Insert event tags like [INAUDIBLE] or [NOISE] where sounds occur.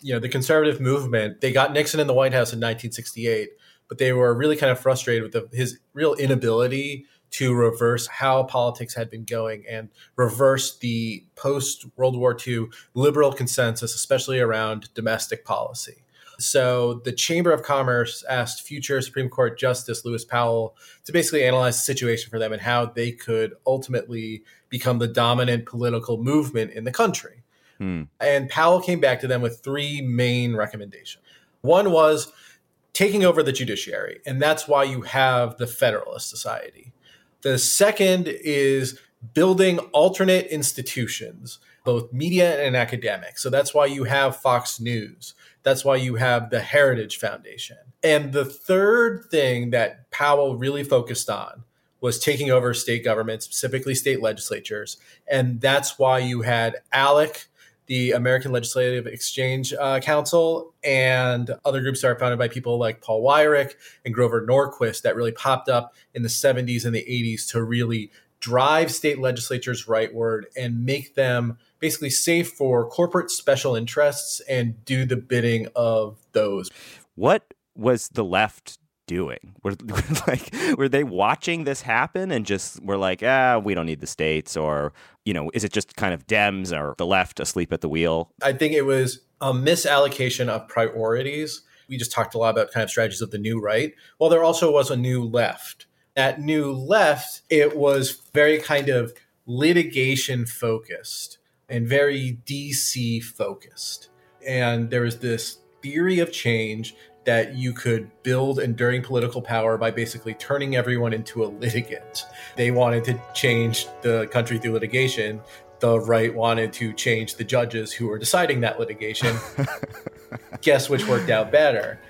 You know, the conservative movement, they got Nixon in the White House in 1968, but they were really kind of frustrated with the, his real inability to reverse how politics had been going and reverse the post World War II liberal consensus, especially around domestic policy. So the Chamber of Commerce asked future Supreme Court Justice Lewis Powell to basically analyze the situation for them and how they could ultimately become the dominant political movement in the country. Hmm. And Powell came back to them with three main recommendations. One was taking over the judiciary, and that's why you have the Federalist Society. The second is building alternate institutions, both media and academic. So that's why you have Fox News. That's why you have the Heritage Foundation. And the third thing that Powell really focused on was taking over state government, specifically state legislatures. And that's why you had ALEC, the American Legislative Exchange uh, Council, and other groups that are founded by people like Paul Weyrich and Grover Norquist that really popped up in the 70s and the 80s to really drive state legislatures rightward and make them basically safe for corporate special interests and do the bidding of those. What was the left doing? [LAUGHS] Were like were they watching this happen and just were like, ah, we don't need the states, or you know, is it just kind of Dems or the left asleep at the wheel? I think it was a misallocation of priorities. We just talked a lot about kind of strategies of the new right. Well, there also was a new left. That new left, it was very kind of litigation focused and very DC focused. And there was this theory of change that you could build enduring political power by basically turning everyone into a litigant. They wanted to change the country through litigation. The right wanted to change the judges who were deciding that litigation. [LAUGHS] Guess which worked out better?